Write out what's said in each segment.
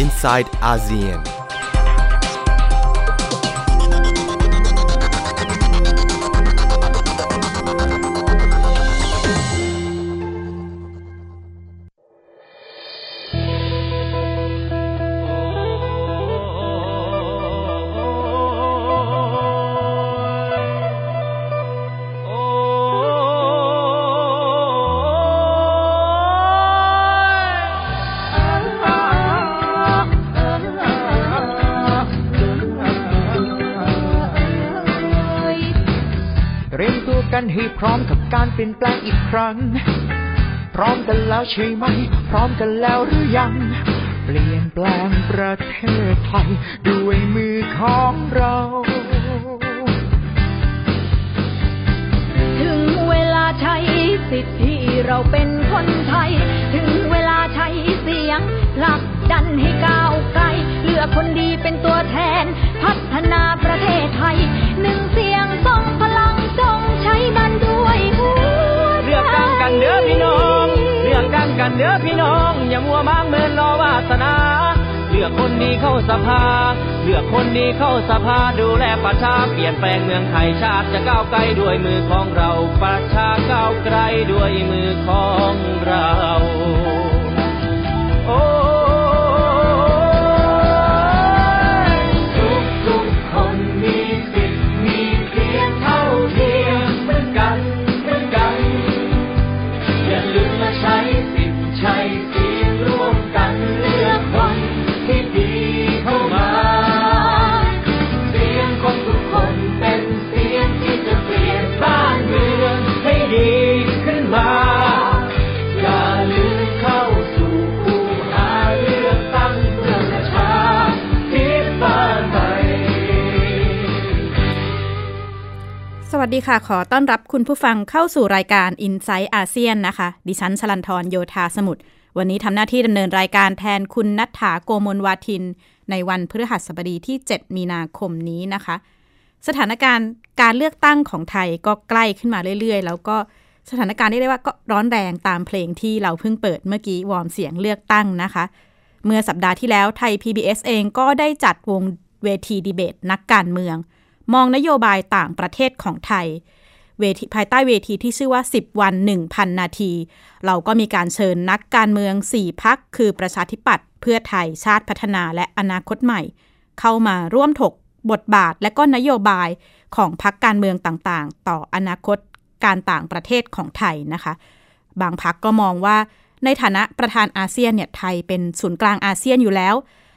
inside ASEAN. เปลี่ยนแปลงอีกครั้ง พร้อมกันแล้วใช่ไหม พร้อมกันแล้วหรือยัง เปลี่ยนแปลงประเทศไทยด้วยมือของเรา ถึงเวลาใช้สิทธิเราเป็นคนไทย ถึงเวลาใช้เสียงหลักดันให้ก้าวไกล เลือกคนดีเป็นตัวแทน พัฒนาประเทศไทย หนึ่งเสียงทรงพลังจงใช้มันด้วย กกันกันเด้อพี่น้อง เลือกกันกันเด้อพี่น้อง อย่ามัวมางเมินรอวาสนา เลือกคนดีเข้าสภา เลือกคนดีเข้าสภาดูแลประชาเปลี่ยนแปลงเมืองไทยชาติจะก้าวไกลด้วยมือของเรา ประชาก้าวไกลด้วยมือของเรา โอ้ ดีค่ะ ขอต้อนรับคุณผู้ฟังเข้าสู่รายการ i n s i ซต์อาเซียนนะคะ ดิฉันชลันทรโยธาสมุทรวันนี้ทำหน้าที่ดำเนินรายการแทนคุณนัฐถาโกมลวาทิน ในวันพฤหัสบดีที่ 7 มีนาคมนี้นะคะ สถานการณ์การเลือกตั้งของไทยก็ใกล้ขึ้นมาเรื่อยๆ แล้วก็สถานการณ์ที่เรียกว่าก็ร้อนแรงตามเพลงที่เราเพิ่งเปิดเมื่อกี้วอร์มเสียงเลือกตั้งนะคะ เมื่อสัปดาห์ที่แล้วไทย PBS เองก็ได้จัดวงเวทีดีเบตนักการเมือง มองนโยบายต่างประเทศของไทยเวทีภายใต้เวทีที่ชื่อว่า 10 วัน 1,000 นาที เราก็มีการเชิญนักการเมือง 4 พักคือประชาธิปัตย์เพื่อไทยชาติพัฒนาและอนาคตใหม่ เข้ามาร่วมถกบทบาทและก็นโยบายของพักการเมืองต่างๆ ต่ออนาคตการต่างประเทศของไทยนะคะ บางพักก็มองว่าในฐานะประธานอาเซียนเนี่ยไทยเป็นศูนย์กลางอาเซียนอยู่แล้ว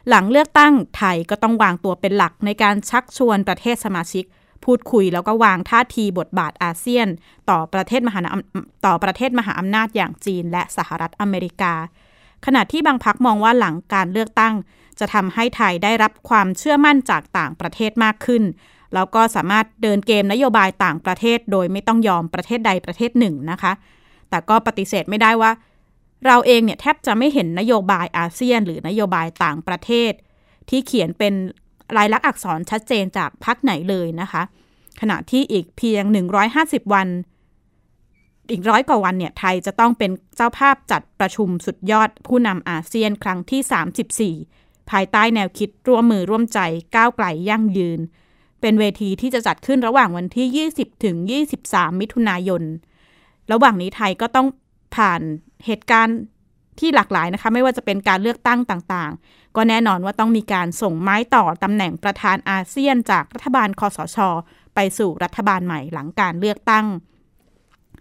หลังเลือกตั้งไทยก็ต้องวางตัวเป็นหลักในการชักชวนประเทศสมาชิก พูดคุยแล้วก็วางท่าทีบทบาทอาเซียน ต่อประเทศมหาอำต่อประเทศมหาอำนาจอย่างจีนและสหรัฐอเมริกา ขณะที่บางพักมองว่าหลังการเลือกตั้ง จะทำให้ไทยได้รับความเชื่อมั่นจากต่างประเทศมากขึ้น แล้วก็สามารถเดินเกมนโยบายต่างประเทศ โดยไม่ต้องยอมประเทศใดประเทศหนึ่งนะคะ แต่ก็ปฏิเสธไม่ได้ว่า เราเองเนี่ยแทบจะไม่เห็นนโยบายอาเซียน หรือนโยบายต่างประเทศ ที่เขียนเป็นลายลักษณ์อักษรชัดเจนจากพักไหนเลยนะคะ ขณะที่อีกเพียง 150 วัน อีกร้อยกว่าวันเนี่ยไทยจะต้องเป็นเจ้าภาพจัดประชุมสุดยอดผู้นำอาเซียนครั้งที่ 34 ภายใต้แนวคิดร่วมมือร่วมใจก้าวไกลยั่งยืน เป็นเวทีที่จะจัดขึ้นระหว่างวันที่ 20 ถึง 23 มิถุนายน ระหว่างนี้ไทยก็ต้อง ผ่านเหตุการณ์ที่หลากหลายนะคะ ไม่ว่าจะเป็นการเลือกตั้งต่างๆ ก็แน่นอนว่าต้องมีการส่งไม้ต่อตำแหน่งประธานอาเซียนจากรัฐบาลคอสช ไปสู่รัฐบาลใหม่หลังการเลือกตั้ง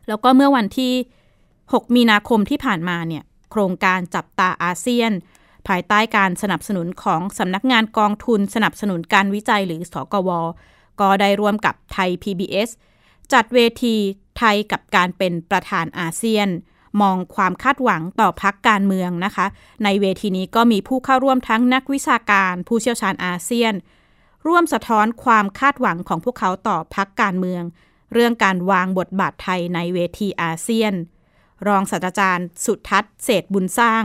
แล้วก็เมื่อวันที่ 6 มีนาคมที่ผ่านมาเนี่ยโครงการจับตาอาเซียน ภายใต้การสนับสนุนของสำนักงานกองทุนสนับสนุนการวิจัยหรือสกว ก็ได้ร่วมกับไทย PBS จัดเวทีไทยกับการเป็นประธานอาเซียน มองความคาดหวังต่อพักการเมืองนะคะ ในเวทีนี้ก็มีผู้เข้าร่วมทั้งนักวิชาการ ผู้เชี่ยวชาญอาเซียน ร่วมสะท้อนความคาดหวังของพวกเขาต่อพักการเมือง เรื่องการวางบทบาทไทยในเวทีอาเซียน รองศาสตราจารย์ สุทัศน์เศษบุญสร้าง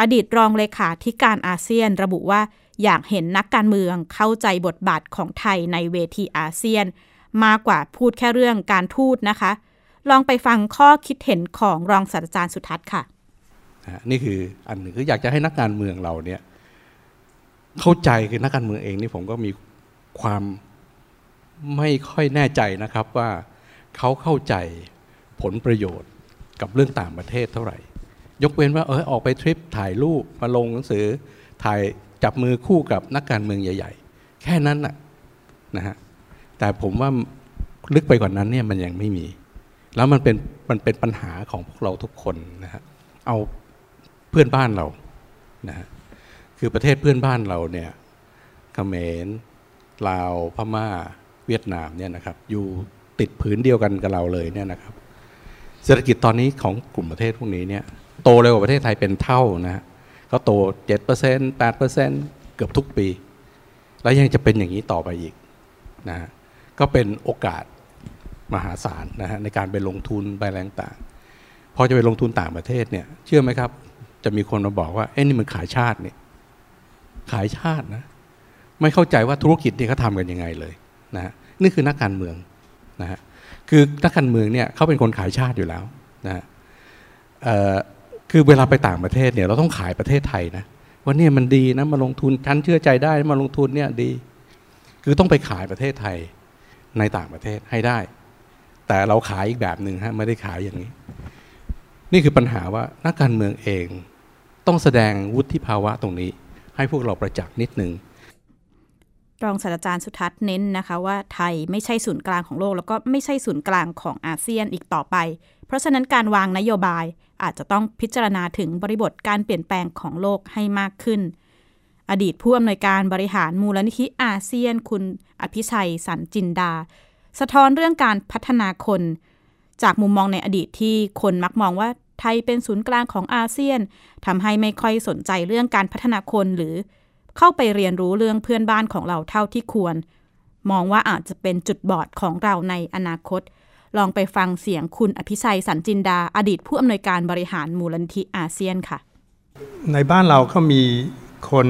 อดีตรองเลขาธิการอาเซียน ระบุว่าอยากเห็นนักการเมืองเข้าใจบทบาทของไทยในเวทีอาเซียน มากกว่าพูดแค่เรื่องการทูตนะคะ ลองไปฟังข้อคิดเห็นของรองศาสตราจารย์สุทัศน์ค่ะ นี่คืออันหนึ่งคืออยากจะให้นักการเมืองเราเนี่ยเข้าใจคือนักการเมืองเองนี่ผมก็มีความไม่ค่อยแน่ใจนะครับว่าเขาเข้าใจผลประโยชน์กับเรื่องต่างประเทศเท่าไหร่ ยกเว้นว่าเออออกไปทริปถ่ายรูปมาลงหนังสือถ่ายจับมือคู่กับนักการเมืองใหญ่ ๆ แค่นั้นน่ะนะฮะแต่ผมว่าลึกไปกว่านั้นเนี่ยมันยังไม่มี แล้วมันเป็นมันเป็นปัญหาของพวกเราทุกคนนะฮะเอาเพื่อนบ้านเรานะฮะคือประเทศเพื่อนบ้านเราเนี่ยเขมรลาวพม่า เวียดนามเนี่ยนะครับ อยู่ติดผืนเดียวกันกับเราเลยเนี่ยนะครับ เศรษฐกิจตอนนี้ของกลุ่มประเทศพวกนี้เนี่ยโตเร็วกว่าประเทศไทยเป็นเท่านะฮะเขาโตเจ็ดเปอร์เซ็นต์แปดเปอร์เซ็นต์เกือบทุกปี แล้วยังจะเป็นอย่างนี้ต่อไปอีกนะก็เป็นโอกาส มหาศาลนะฮะในการไปลงทุนไปแรงต่างพอจะไปลงทุนต่างประเทศเนี่ย เชื่อไหมครับ จะมีคนมาบอกว่าเอ้นี่มันขายชาติเนี่ยขายชาตินะ ไม่เข้าใจว่าธุรกิจนี่เขาทำกันยังไงเลยนะฮะนี่คือนักการเมืองนะฮะคือนักการเมืองเนี่ยเขาเป็นคนขายชาติอยู่แล้วนะฮะคือเวลาไปต่างประเทศเนี่ยเราต้องขายประเทศไทยนะว่าเนี่ยมันดีนะมาลงทุนฉันเชื่อใจได้มาลงทุนเนี่ยดี คือต้องไปขายประเทศไทยในต่างประเทศให้ได้ แต่เราขายอีกแบบหนึ่งฮะไม่ได้ขายอย่างนี้ นี่คือปัญหาว่านักการเมืองเองต้องแสดงวุฒิภาวะตรงนี้ ให้พวกเราประจักษ์นิดนึงรองศาสตราจารย์สุทัศน์เน้นนะคะว่าไทยไม่ใช่ศูนย์กลางของโลก แล้วก็ไม่ใช่ศูนย์กลางของอาเซียนอีกต่อไป เพราะฉะนั้นการวางนโยบายอาจจะต้องพิจารณาถึงบริบทการเปลี่ยนแปลงของโลกให้มากขึ้น อดีตผู้อำนวยการบริหารมูลนิธิอาเซียน คุณอภิชัยสันจินดา สะท้อนเรื่องการพัฒนาคน จากมุมมองในอดีตที่คนมักมองว่าไทยเป็นศูนย์กลางของอาเซียนทำให้ไม่ค่อยสนใจเรื่องการพัฒนาคนหรือเข้าไปเรียนรู้เรื่องเพื่อนบ้านของเราเท่าที่ควร มองว่าอาจจะเป็นจุดบอดของเราในอนาคต ลองไปฟังเสียงคุณอภิชัยสันจินดา อดีตผู้อำนวยการบริหารมูลนิธิอาเซียนค่ะ ในบ้านเราก็มีคน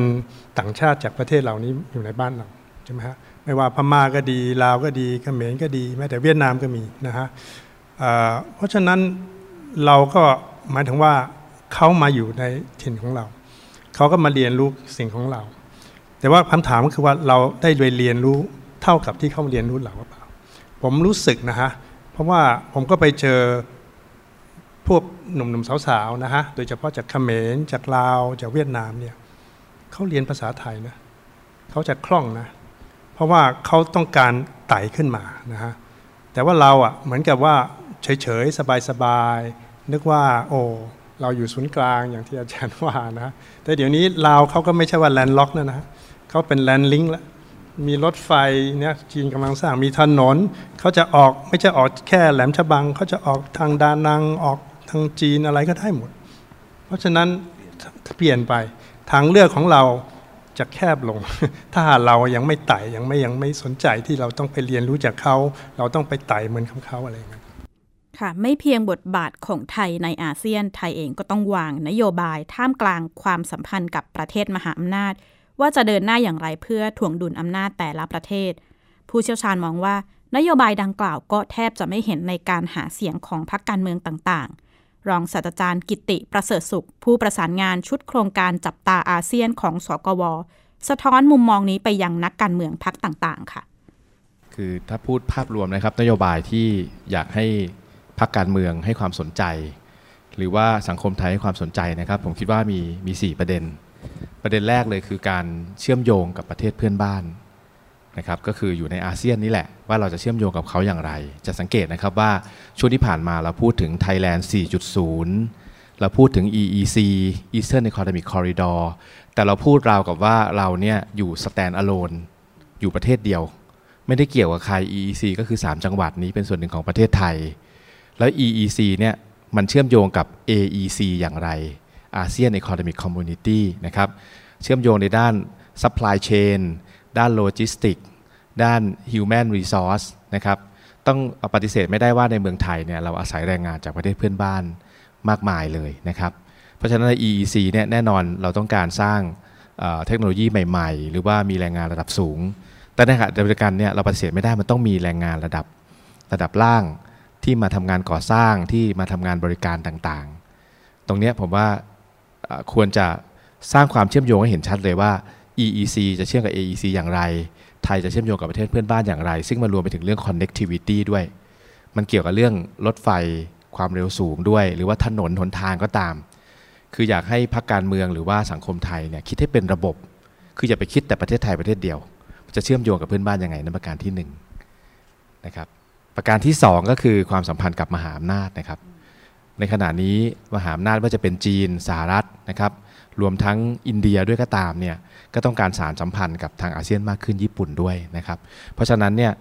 ต่างชาติจากประเทศเหล่านี้อยู่ในบ้านเราใช่ไหมฮะ ไม่ว่าพม่าก็ดี ลาวก็ดีเขมรก็ดีแม้แต่เวียดนามก็มีนะฮะเพราะฉะนั้นเราก็หมายถึงว่าเขามาอยู่ในถิ่นของเรา เขาก็มาเรียนรู้สิ่งของเรา แต่ว่าคำถามก็คือว่าเราได้เรียนรู้เท่ากับที่เขาเรียนรู้เราหรือเปล่า ผมรู้สึกนะฮะ เพราะว่าผมก็ไปเจอพวกหนุ่มๆสาวๆนะฮะ โดยเฉพาะจากเขมรจากลาวจากเวียดนามเนี่ยเขาเรียนภาษาไทยนะเขาจะคล่องนะ ราะว่าเขาต้องการไต่ขึ้นมานะฮะแต่ว่าเราอะเหมือนกับว่าเฉยๆ สบายๆ นึกว่าโอ้เราอยู่ศูนย์กลางอย่างที่อาจารย์ว่านะ แต่เดี๋ยวนี้ลาวเขาก็ไม่ใช่ว่าแลนด์ล็อกนะนะเขาเป็นแลนด์ลิงก์แล้วมีรถไฟเนี่ยจีนกำลังสร้างมีถนนเขาจะออกไม่ใช่ออกแค่แหลมฉบังเขาจะออกทางดานังออกทางจีนอะไรก็ได้หมด เพราะฉะนั้นเปลี่ยนไปทางเลือกของเรา จะแคบลง ถ้าเรายังไม่ไต่ยังไม่ยังไม่สนใจที่เราต้องไปเรียนรู้จากเขา เราต้องไปไต่เหมือนเขาอะไรอย่างนี้ค่ะ ไม่เพียงบทบาทของไทยในอาเซียน ไทยเองก็ต้องวางนโยบายท่ามกลางความสัมพันธ์กับประเทศมหาอำนาจ ว่าจะเดินหน้าอย่างไรเพื่อถ่วงดุลอำนาจแต่ละประเทศ ผู้เชี่ยวชาญมองว่านโยบายดังกล่าวก็แทบจะไม่เห็นในการหาเสียงของพรรคการเมืองต่างๆ รองศาสตราจารย์กิติประเสริฐสุข ผู้ประสานงานชุดโครงการจับตาอาเซียนของสกว สะท้อนมุมมองนี้ไปยังนักการเมืองพรรคต่างๆ ค่ะ คือถ้าพูดภาพรวมนะครับ นโยบายที่อยากให้พรรคการเมืองให้ความสนใจ หรือว่าสังคมไทยให้ความสนใจนะครับ ผมคิดว่ามีมี 4 ประเด็น ประเด็นแรกเลยคือการเชื่อมโยงกับประเทศเพื่อนบ้าน นะครับก็คืออยู่ในอาเซียนนี่แหละ ว่าเราจะเชื่อมโยงกับเขาอย่างไร จะสังเกตนะครับว่าช่วงที่ผ่านมาเราพูดถึง Thailand 4.0 เราพูดถึง EEC Eastern Economic Corridor แต่เราพูดราวกับว่าเราเนี่ยอยู่ stand alone อยู่ประเทศเดียว ไม่ได้เกี่ยวกับใคร EEC ก็คือ 3 จังหวัดนี้เป็นส่วนหนึ่งของประเทศไทย แล้ว EEC เนี่ยมันเชื่อมโยงกับ AEC อย่างไร ASEAN Economic Community นะครับเชื่อมโยงในด้าน supply chain ด้าน logistics ด้าน human resource นะครับ ต้องปฏิเสธไม่ได้ว่าในเมืองไทยเนี่ยเราอาศัยแรงงานจากประเทศเพื่อนบ้านมากมายเลยนะครับ เพราะฉะนั้น EEC เนี่ยแน่นอนเราต้องการสร้างเทคโนโลยีใหม่ ๆ หรือว่ามีแรงงานระดับสูง แต่ในขณะเดียวกันเนี่ยเราปฏิเสธไม่ได้มันต้องมีแรงงานระดับระดับล่างที่มาทำงานก่อสร้างที่มาทำงานบริการต่างๆ ตรงนี้ผมว่าควรจะสร้างความเชื่อมโยงให้เห็นชัดเลยว่า EEC จะเชื่อมกับ AEC อย่างไร ไทยจะเชื่อมโยงกับประเทศเพื่อนบ้านอย่างไร ซึ่งมันรวมไปถึงเรื่อง connectivity ด้วย มันเกี่ยวกับเรื่องรถไฟความเร็วสูงด้วย หรือว่าถนนหนทางก็ตาม คืออยากให้พรรคการเมืองหรือว่าสังคมไทยเนี่ยคิดให้เป็นระบบ คืออย่าไปคิดแต่ประเทศไทยประเทศเดียว จะเชื่อมโยงกับเพื่อนบ้านยังไงนั่นประการที่หนึ่งนะครับ ประการที่สองก็คือความสัมพันธ์กับมหาอำนาจนะครับ ในขณะนี้มหาอำนาจว่าจะเป็นจีนสหรัฐนะครับ รวมทั้งอินเดียด้วยก็ตามเนี่ยก็ต้องการสารสัมพันธ์กับทางอาเซียนมากขึ้นญี่ปุ่นด้วยนะครับ เพราะฉะนั้นเนี่ย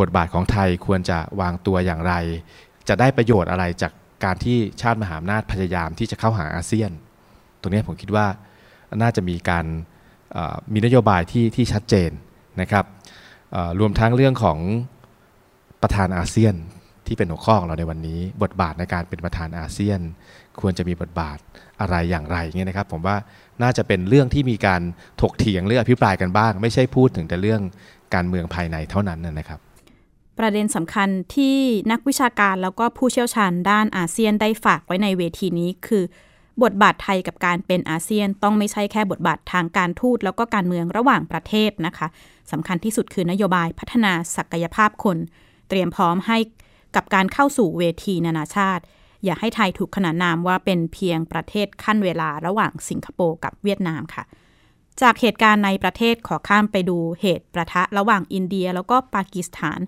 บทบาทของไทยควรจะวางตัวอย่างไร จะได้ประโยชน์อะไรจากการที่ชาติมหาอำนาจพยายามที่จะเข้าหาอาเซียน ตรงนี้ผมคิดว่าน่าจะมีการมีนโยบายที่ที่ชัดเจนนะครับรวมทั้งเรื่องของประธานอาเซียนที่เป็นหัวข้อของเราในวันนี้ บทบาทในการเป็นประธานอาเซียน ควรจะมีบทบาทอะไรอย่างไรเงี้ยนะครับ ผมว่าน่าจะเป็นเรื่องที่มีการถกเถียงหรืออภิปรายกันบ้าง ไม่ใช่พูดถึงแต่เรื่องการเมืองภายในเท่านั้นนะครับประเด็นสำคัญที่นักวิชาการแล้วก็ผู้เชี่ยวชาญด้านอาเซียนได้ฝากไว้ในเวทีนี้คือ บทบาทไทยกับการเป็นอาเซียนต้องไม่ใช่แค่บทบาททางการทูตแล้วก็การเมืองระหว่างประเทศนะคะสำคัญที่สุดคือนโยบายพัฒนาศักยภาพคน เตรียมพร้อมให้กับการเข้าสู่เวทีนานาชาติ อย่าให้ไทยถูกขนานนามว่าเป็นเพียงประเทศขั้นเวลาระหว่างสิงคโปร์กับเวียดนามค่ะ จากเหตุการณ์ในประเทศขอข้ามไปดูเหตุประทะระหว่างอินเดียแล้วก็ปากีสถาน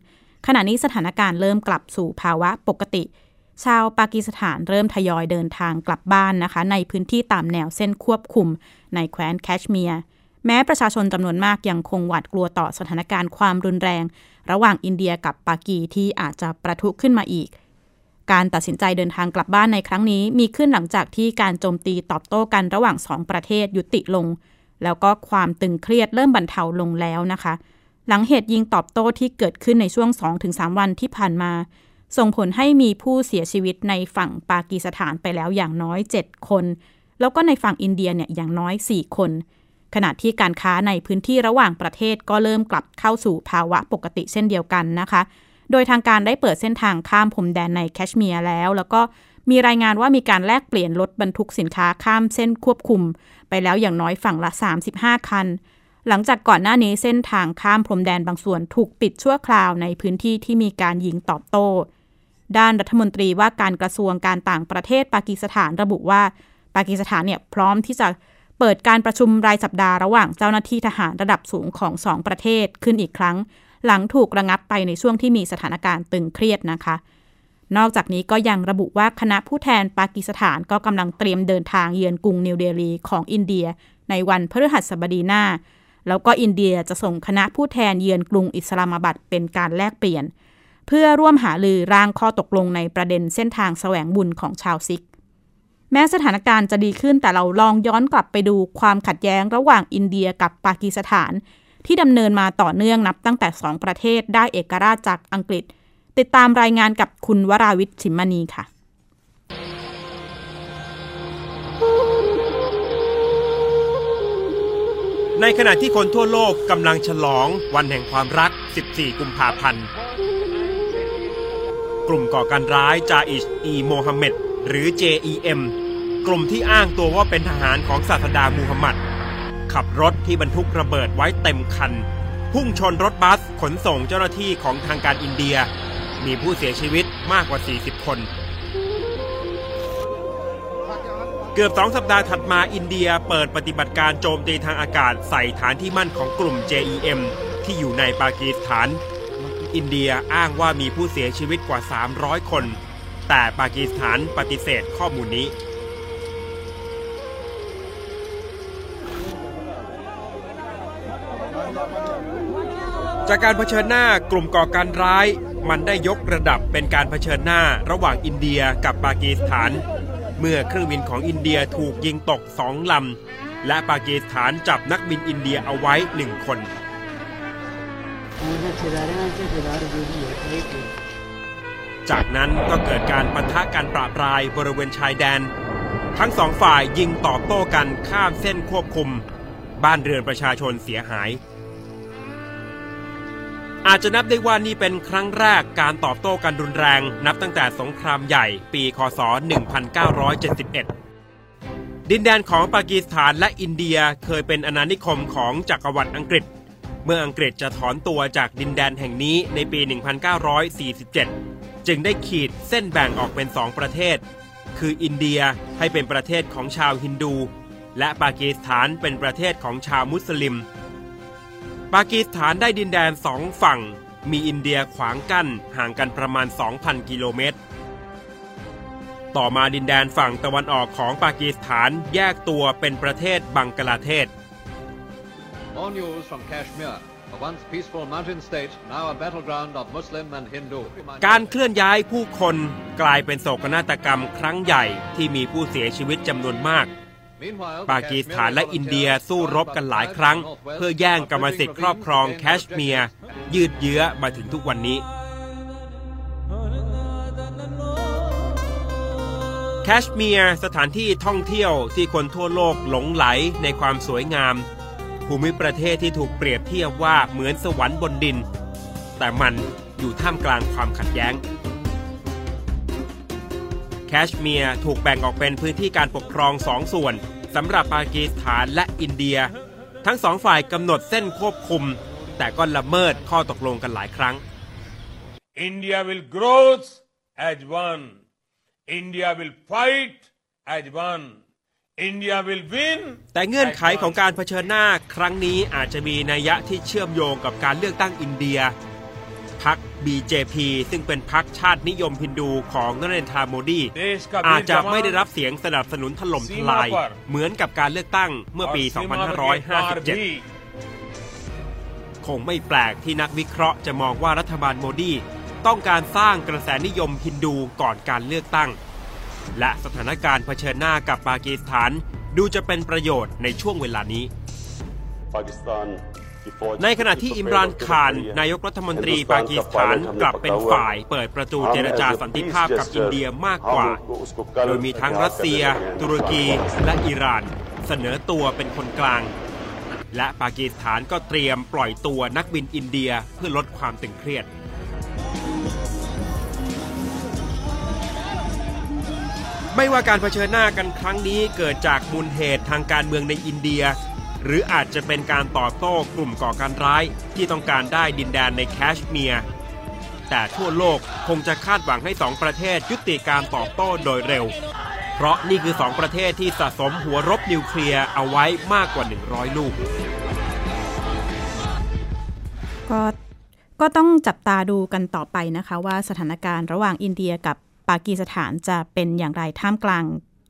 ขณะนี้สถานการณ์เริ่มกลับสู่ภาวะปกติ ชาวปากีสถานเริ่มทยอยเดินทางกลับบ้านนะคะ ในพื้นที่ตามแนวเส้นควบคุม ในแคว้นแคชเมียร์แม้ประชาชนจำนวนมากยังคงหวาดกลัวต่อสถานการณ์ความรุนแรง ระหว่างอินเดียกับปากีที่อาจจะประทุขึ้นมาอีก การตัดสินใจเดินทางกลับบ้านในครั้งนี้ มีขึ้นหลังจากที่การโจมตีตอบโต้กันระหว่างสองประเทศยุติลง แล้วก็ความตึงเครียดเริ่มบรรเทาลงแล้วนะคะ หลังเหตุยิงตอบโต้ที่เกิดขึ้นในช่วง 2-3 วันที่ผ่านมา ส่งผลให้มีผู้เสียชีวิตในฝั่งปากีสถานไปแล้วอย่างน้อย 7 คน แล้วก็ในฝั่งอินเดียเนี่ยอย่างน้อย 4 คนขณะที่การค้าในพื้นที่ระหว่างประเทศก็เริ่มกลับเข้าสู่ภาวะปกติเช่นเดียวกันนะคะ โดยทางการได้เปิดเส้นทางข้ามพรมแดนในแคชเมียร์แล้ว แล้วก็มีรายงานว่ามีการแลกเปลี่ยนรถบรรทุกสินค้าข้ามเส้นควบคุม ไปแล้วอย่างน้อยฝั่งละ 35 คัน หลังจากก่อนหน้านี้เส้นทางข้ามพรมแดนบางส่วนถูกปิดชั่วคราวในพื้นที่ที่มีการยิงตอบโต้ ด้านรัฐมนตรีว่าการกระทรวงการต่างประเทศปากีสถานระบุว่า ปากีสถานเนี่ยพร้อมที่จะเปิดการประชุมรายสัปดาห์ระหว่างเจ้าหน้าที่ทหารระดับสูงของสองประเทศขึ้นอีกครั้ง หลังถูกระงับไปในช่วงที่มีสถานการณ์ตึงเครียดนะคะ นอกจากนี้ก็ยังระบุว่าคณะผู้แทนปากีสถานก็กำลังเตรียมเดินทางเยือนกรุงนิวเดลีของอินเดีย ในวันพฤหัสบดีหน้า แล้วก็อินเดียจะส่งคณะผู้แทนเยือนกรุงอิสลามาบัดเป็นการแลกเปลี่ยน เพื่อร่วมหาลือร่างข้อตกลงในประเด็นเส้นทางแสวงบุญของชาวซิกแม้สถานการณ์จะดีขึ้นแต่เราลองย้อนกลับไปดูความขัดแย้งระหว่างอินเดียกับปากีสถาน ที่ดำเนินมาต่อเนื่องนับตั้งแต่สองประเทศได้เอกราชจากอังกฤษ ติดตามรายงานกับคุณวราวิทย์ชิมมณีค่ะในขณะที่คนทั่วโลกกำลังฉลองวันแห่งความรัก 14 กุมภาพันธ์ กลุ่มก่อการร้ายจาอิชอีโมฮัมเหม็ดหรือ JEM กลุ่มที่อ้างตัวว่าเป็นทหารของศาสดามูฮัมหมัด ขับรถ ที่บรรทุกระเบิดไว้เต็มคัน พุ่งชนรถบัสขนส่งเจ้าหน้าที่ของทางการอินเดีย มีผู้เสียชีวิตมากกว่า 40 คน เกือบสองสัปดาห์ถัดมาอินเดียเปิดปฏิบัติการโจมตีทางอากาศใส่ฐานที่มั่นของกลุ่ม JEM ที่อยู่ในปากีสถาน อินเดียอ้างว่ามีผู้เสียชีวิตกว่า 300 คน แต่ปากีสถานปฏิเสธข้อมูลนี้ จากการเผชิญหน้ากลุ่มก่อการร้าย มันได้ยกระดับเป็นการเผชิญหน้าระหว่างอินเดียกับปากีสถาน เมื่อเครื่องบินของอินเดียถูกยิงตกสองลำ และปากีสถานจับนักบินอินเดียเอาไว้หนึ่งคน จากนั้นก็เกิดการปะทะการปราบรายบริเวณชายแดน ทั้งสองฝ่ายยิงตอบโต้กันข้ามเส้นควบคุม บ้านเรือนประชาชนเสียหาย อาจจะนับได้ว่านี่เป็นครั้งแรกการตอบโต้กันรุนแรง นับตั้งแต่สงครามใหญ่ปีคศ 1971 ดินแดนของปากีสถานและอินเดียเคยเป็นอาณานิคมของจักรวรรดิอังกฤษ เมื่ออังกฤษจะถอนตัวจากดินแดนแห่งนี้ในปี 1947 จึงได้ขีดเส้นแบ่งออกเป็นสองประเทศ คืออินเดียให้เป็นประเทศของชาวฮินดู และปากีสถานเป็นประเทศของชาวมุสลิม ปากีสถานได้ดินแดนสองฝั่ง มีอินเดียขวางกั้นห่างกันประมาณ 2,000 กิโลเมตร ต่อมาดินแดนฝั่งตะวันออกของปากีสถานแยกตัวเป็นประเทศบังกลาเทศ More news from Kashmir, a once peaceful mountain state, now a battleground of Muslim and Hindu. การเคลื่อนย้ายผู้คนกลายเป็นโศกนาฏกรรมครั้งใหญ่ที่มีผู้เสียชีวิตจำนวนมาก Meanwhile, ปากีสถานและอินเดียสู้รบกันหลายครั้ง เพื่อแย่งกรรมสิทธิ์ครอบครองแคชเมียร์ยืดเยื้อมาถึงทุกวันนี้แคชเมียร์สถานที่ท่องเที่ยวที่คนทั่วโลกหลงไหลในความสวยงาม ภูมิประเทศที่ถูกเปรียบเทียบว่าเหมือนสวรรค์บนดิน แต่มันอยู่ท่ามกลางความขัดแย้ง แคชเมียร์ถูกแบ่งออกเป็นพื้นที่การปกครองสองส่วนสำหรับปากีสถานและอินเดีย ทั้งสองฝ่ายกำหนดเส้นควบคุม แต่ก็ละเมิดข้อตกลงกันหลายครั้ง India will grow as one. India will fight as one. India will win. แต่เงื่อนไข as ของ one. การเผชิญหน้าครั้งนี้อาจจะมีนัยยะที่เชื่อมโยงกับการเลือกตั้งอินเดีย พรรค BJP ซึ่งเป็นพรรคชาตินิยมฮินดูของนเรนทาโมดีอาจจะไม่ได้รับเสียงสนับสนุนถล่มทลาย เหมือนกับการเลือกตั้งเมื่อปี 2557 คงไม่แปลกที่นักวิเคราะห์จะมองว่ารัฐบาลโมดีต้องการสร้างกระแสนิยมฮินดูก่อนการเลือกตั้ง และสถานการณ์เผชิญหน้ากับปากีสถานดูจะเป็นประโยชน์ในช่วงเวลานี้ Pakistan ในขณะที่อิมรานข่านนายกรัฐมนตรีปากีสถานกลับเป็นฝ่ายเปิดประตูเจรจาสันติภาพกับอินเดียมากกว่า โดยมีทั้งรัสเซีย ตุรกีและอิหร่าน เสนอตัวเป็นคนกลาง และปากีสถานก็เตรียมปล่อยตัวนักบินอินเดียเพื่อลดความตึงเครียดไม่ว่าการเผชิญหน้ากันครั้งนี้เกิดจากมูลเหตุทางการเมืองในอินเดีย หรืออาจจะเป็นการตอบโต้กลุ่มก่อการร้ายที่ต้องการได้ดินแดนในแคชเมียร์ แต่ทั่วโลกคงจะคาดหวังให้สองประเทศยุติการตอบโต้โดยเร็ว เพราะนี่คือสองประเทศที่สะสมหัวรบนิวเคลียร์เอาไว้มากกว่า 100 ลูก ก็ก็ต้องจับตาดูกันต่อไปนะคะว่าสถานการณ์ระหว่างอินเดียกับปากีสถานจะเป็นอย่างไรท่ามกลาง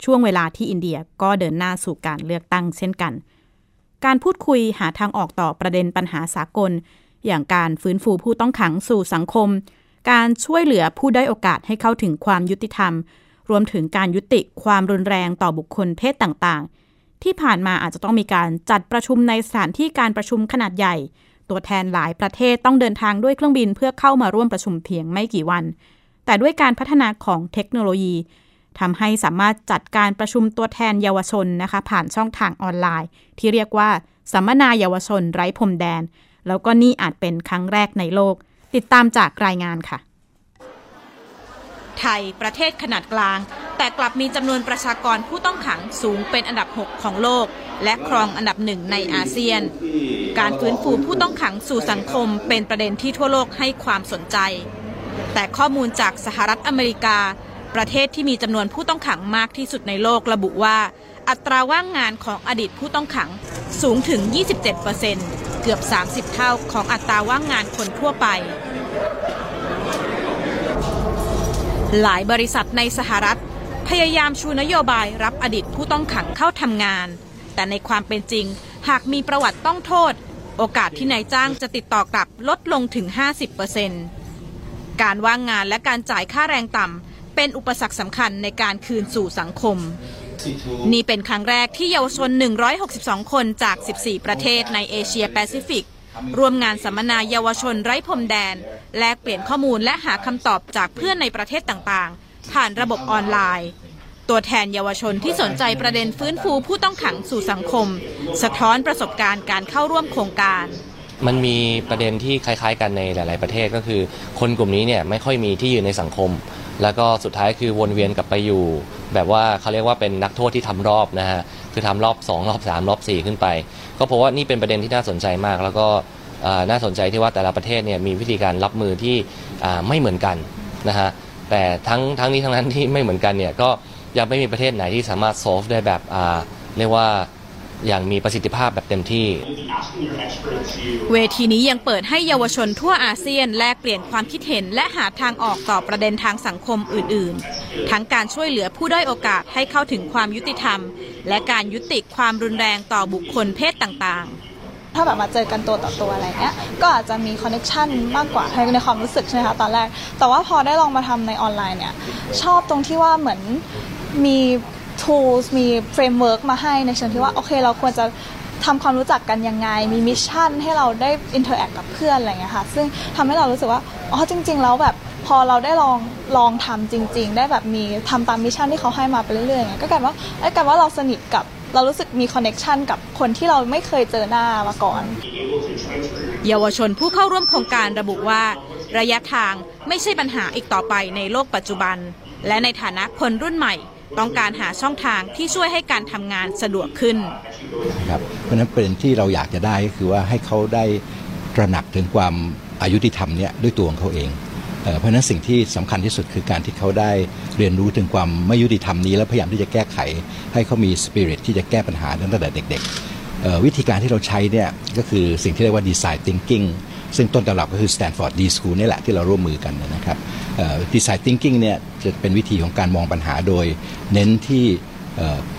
ช่วงเวลาที่อินเดียก็เดินหน้าสู่การเลือกตั้งเช่นกัน การพูดคุยหาทางออกต่อประเด็นปัญหาสากล อย่างการฟื้นฟูผู้ต้องขังสู่สังคม การช่วยเหลือผู้ได้โอกาสให้เข้าถึงความยุติธรรม รวมถึงการยุติความรุนแรงต่อบุคคลเพศต่างๆ ที่ผ่านมาอาจจะต้องมีการจัดประชุมในสถานที่การประชุมขนาดใหญ่ ตัวแทนหลายประเทศต้องเดินทางด้วยเครื่องบินเพื่อเข้ามาร่วมประชุมเพียงไม่กี่วัน แต่ด้วยการพัฒนาของเทคโนโลยี ทำให้สามารถจัดการประชุมตัวแทนเยาวชนนะคะ ผ่านช่องทางออนไลน์ ที่เรียกว่าสัมมนาเยาวชนไร้พรมแดน แล้วก็นี่อาจเป็นครั้งแรกในโลก ติดตามจากรายงานค่ะ ไทยประเทศขนาดกลาง แต่กลับมีจำนวนประชากรผู้ต้องขังสูงเป็นอันดับ 6 ของโลก และครองอันดับหนึ่งในอาเซียน การฟื้นฟูผู้ต้องขังสู่สังคมเป็นประเด็นที่ทั่วโลกให้ความสนใจ แต่ข้อมูลจากสหรัฐอเมริกา ประเทศที่มีจำนวนผู้ต้องขังมากที่สุดในโลกระบุว่า อัตราว่างงานของอดีตผู้ต้องขังสูงถึง 27%เกือบ 30 เท่าของอัตราว่างงานคนทั่วไป หลายบริษัทในสหรัฐ พยายามชูนโยบายรับอดีตผู้ต้องขังเข้าทำงาน แต่ในความเป็นจริง หากมีประวัติต้องโทษ โอกาสที่นายจ้างจะติดต่อกลับลดลงถึง 50%การว่างงานและการจ่ายค่าแรงต่ำ เป็นอุปสรรคสำคัญในการคืนสู่สังคม นี่เป็นครั้งแรกที่เยาวชน 162 คนจาก 14 ประเทศในเอเชียแปซิฟิกร่วมงานสัมมนาเยาวชนไร้พรมแดน แลกเปลี่ยนข้อมูลและหาคำตอบจากเพื่อนในประเทศต่างๆ ผ่านระบบออนไลน์ ตัวแทนเยาวชนที่สนใจประเด็นฟื้นฟูผู้ต้องขังสู่สังคม สะท้อนประสบการณ์การเข้าร่วมโครงการมันมีประเด็นที่คล้ายๆกันในหลาย ๆ ประเทศก็คือ คนกลุ่มนี้เนี่ยไม่ค่อยมีที่ยืนในสังคม แล้วก็สุดท้ายคือวนเวียนกลับไปอยู่ แบบว่าเขาเรียกว่าเป็นนักโทษที่ทำรอบนะฮะคือทำรอบ 2 รอบ 3 รอบ 4 ขึ้นไป ก็เพราะว่านี่เป็นประเด็นที่น่าสนใจมาก แล้วก็น่าสนใจที่ว่าแต่ละประเทศเนี่ยมีวิธีการรับมือที่ไม่เหมือนกันนะฮะแต่ทั้งทั้งนี้ทั้งนั้นที่ไม่เหมือนกันเนี่ยก็ยังไม่มีประเทศไหนที่สามารถ solve ได้แบบเรียกว่า อย่างมีประสิทธิภาพแบบเต็มที่ เวทีนี้ยังเปิดให้เยาวชนทั่วอาเซียนแลกเปลี่ยนความคิดเห็น และหาทางออกต่อประเด็นทางสังคมอื่น ๆ ทั้งการช่วยเหลือผู้ด้อยโอกาสให้เข้าถึงความยุติธรรม และการยุติความรุนแรงต่อบุคคลเพศต่าง ๆถ้าแบบมาเจอกันตัวต่อตัวอะไรเงี้ย ก็อาจจะมีคอนเน c t ชันมากกว่าในความรู้สึกใช่ไหมคะตอนแรก แต่ว่าพอได้ลองมาทำในออนไลน์เนี่ย ชอบตรงที่ว่าเหมือนมี tools มี framework มาให้ในเชิงที่ว่าโอเคเราควรจะทำความรู้จักกันยังไง มี mission ให้เราได้ interact กับเพื่อนอะไรเงี้ยค่ะ ซึ่งทำให้เรารู้สึกว่า อ๋อ จริง ๆ แล้วแบบพอเราได้ลองลองทำจริง ๆ ได้แบบมีทำตาม mission ที่เขาให้มาไปเรื่อยๆอย่างเงี้ยก็กลายว่าเอ้กลายว่าเราสนิทกับเรารู้สึกมีคอนเน c t ชันกับคนที่เราไม่เคยเจอหน้ามาก่อน เยาวชนผู้เข้าร่วมโครงการระบุว่า ระยะทางไม่ใช่ปัญหาอีกต่อไปในโลกปัจจุบัน และในฐานะคนรุ่นใหม่ ต้องการหาช่องทางที่ช่วยให้การทำงานสะดวกขึ้นครับเพราะฉะนั้นประเด็นที่เราอยากจะได้ก็คือว่าให้เขาได้ตระหนักถึงความอายุติธรรมเนี่ยด้วยตัวของเขาเองเพราะนั้นสิ่งที่สำคัญที่สุดคือการที่เขาได้เรียนรู้ถึงความไม่ยุติธรรมนี้ แล้วพยายามที่จะแก้ไข ให้เขามีสปิริตที่จะแก้ปัญหาตั้งแต่เด็กๆวิธีการที่เราใช้เนี่ยก็คือสิ่งที่เรียกว่า design thinking ซึ่งต้นตำรับก็คือ Stanford D School นี่แหละที่เราร่วมมือกันนะครับดีไซน์ thinking เนี่ยจะเป็นวิธีของการมองปัญหาโดย เน้นที่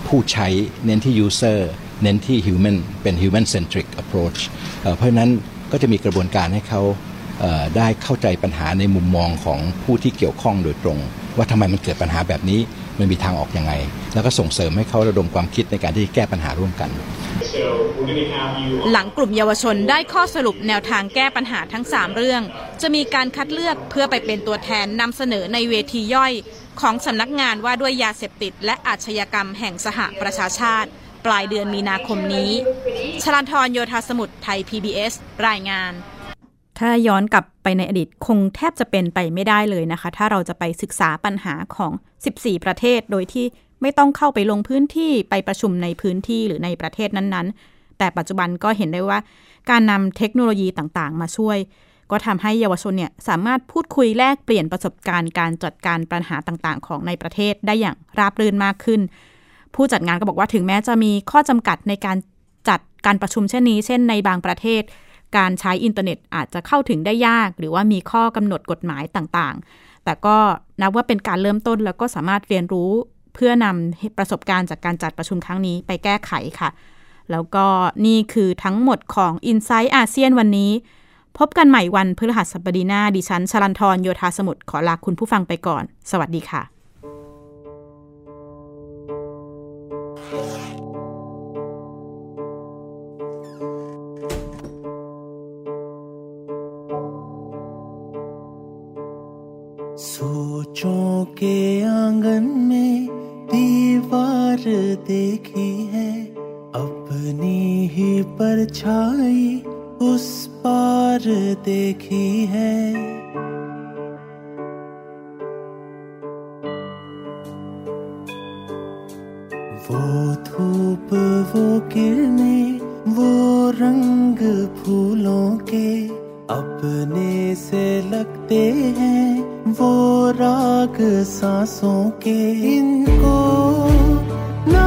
ผู้ใช้เน้นที่ user เน้นที่ human เป็น human centric approach เเพราะนั้นก็จะมีกระบวนการให้เขาเได้เข้าใจปัญหาในมุมมองของผู้ที่เกี่ยวข้องโดยตรง ว่าทำไมมันเกิดปัญหาแบบนี้ มันมีทางออกยังไง แล้วก็ส่งเสริมให้เขาระดมความคิดในการที่แก้ปัญหาร่วมกัน หลังกลุ่มเยาวชนได้ข้อสรุปแนวทางแก้ปัญหาทั้ง 3 เรื่อง จะมีการคัดเลือกเพื่อไปเป็นตัวแทนนำเสนอในเวทีย่อย ของสำนักงานว่าด้วยยาเสพติด และอาชญากรรมแห่งสหประชาชาติ ปลายเดือนมีนาคมนี้ชลันทรโยธาสมุทรไทย PBS รายงาน ถ้าย้อนกลับไปในอดีตคงแทบจะเป็นไปไม่ได้เลยนะคะ ถ้าเราจะไปศึกษาปัญหาของ 14 ประเทศ โดยที่ไม่ต้องเข้าไปลงพื้นที่ไปประชุมในพื้นที่หรือในประเทศนั้นๆ แต่ปัจจุบันก็เห็นได้ว่า การนำเทคโนโลยีต่างๆ มาช่วย ก็ทำให้เยาวชนเนี่ยสามารถพูดคุยแลกเปลี่ยนประสบการณ์การจัดการปัญหาต่างๆ ของในประเทศได้อย่างราบรื่นมากขึ้น ผู้จัดงานก็บอกว่าถึงแม้จะมีข้อจำกัดในการจัดการประชุมเช่นนี้ เช่นในบางประเทศ การใช้อินเทอร์เน็ตอาจจะเข้าถึงได้ยาก หรือว่ามีข้อกำหนดกฎหมายต่างๆ แต่ก็นับว่าเป็นการเริ่มต้นแล้วก็สามารถเรียนรู้เพื่อนำประสบการณ์จากการจัดประชุมครั้งนี้ไปแก้ไขค่ะ แล้วก็นี่คือทั้งหมดของ i n s i ซต์อาเซียนวันนี้ พบกันใหม่วันพฤหัสบดีหน้าดิฉันชลันทรโยธาสมุทรขอลาคุณผู้ฟังไปก่อน สวัสดีค่ะ राग सांसों के इनको ना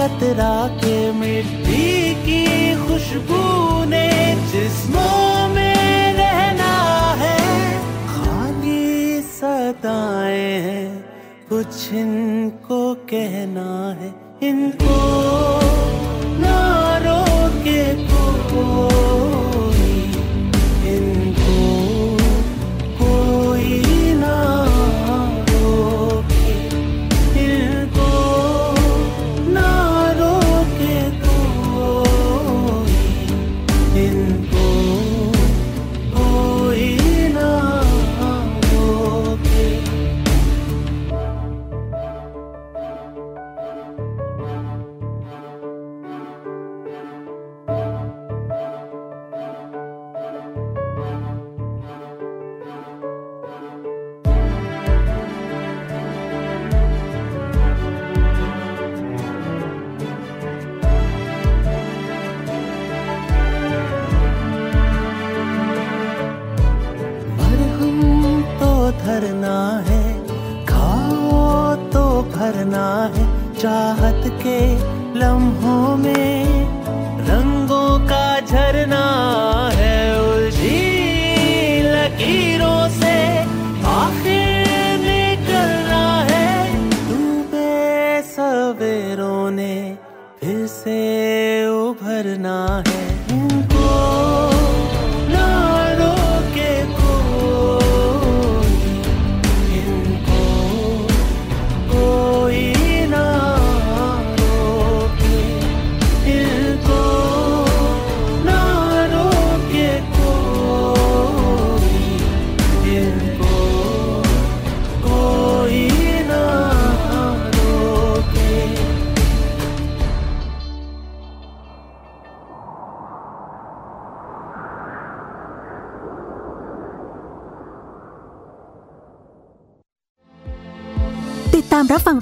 कतरा के मिट्टी की खुशबू ने जिस्मों में रहना है। खाली सदाएँ हैं, कुछ इनको कहना है। इनको ना के कोई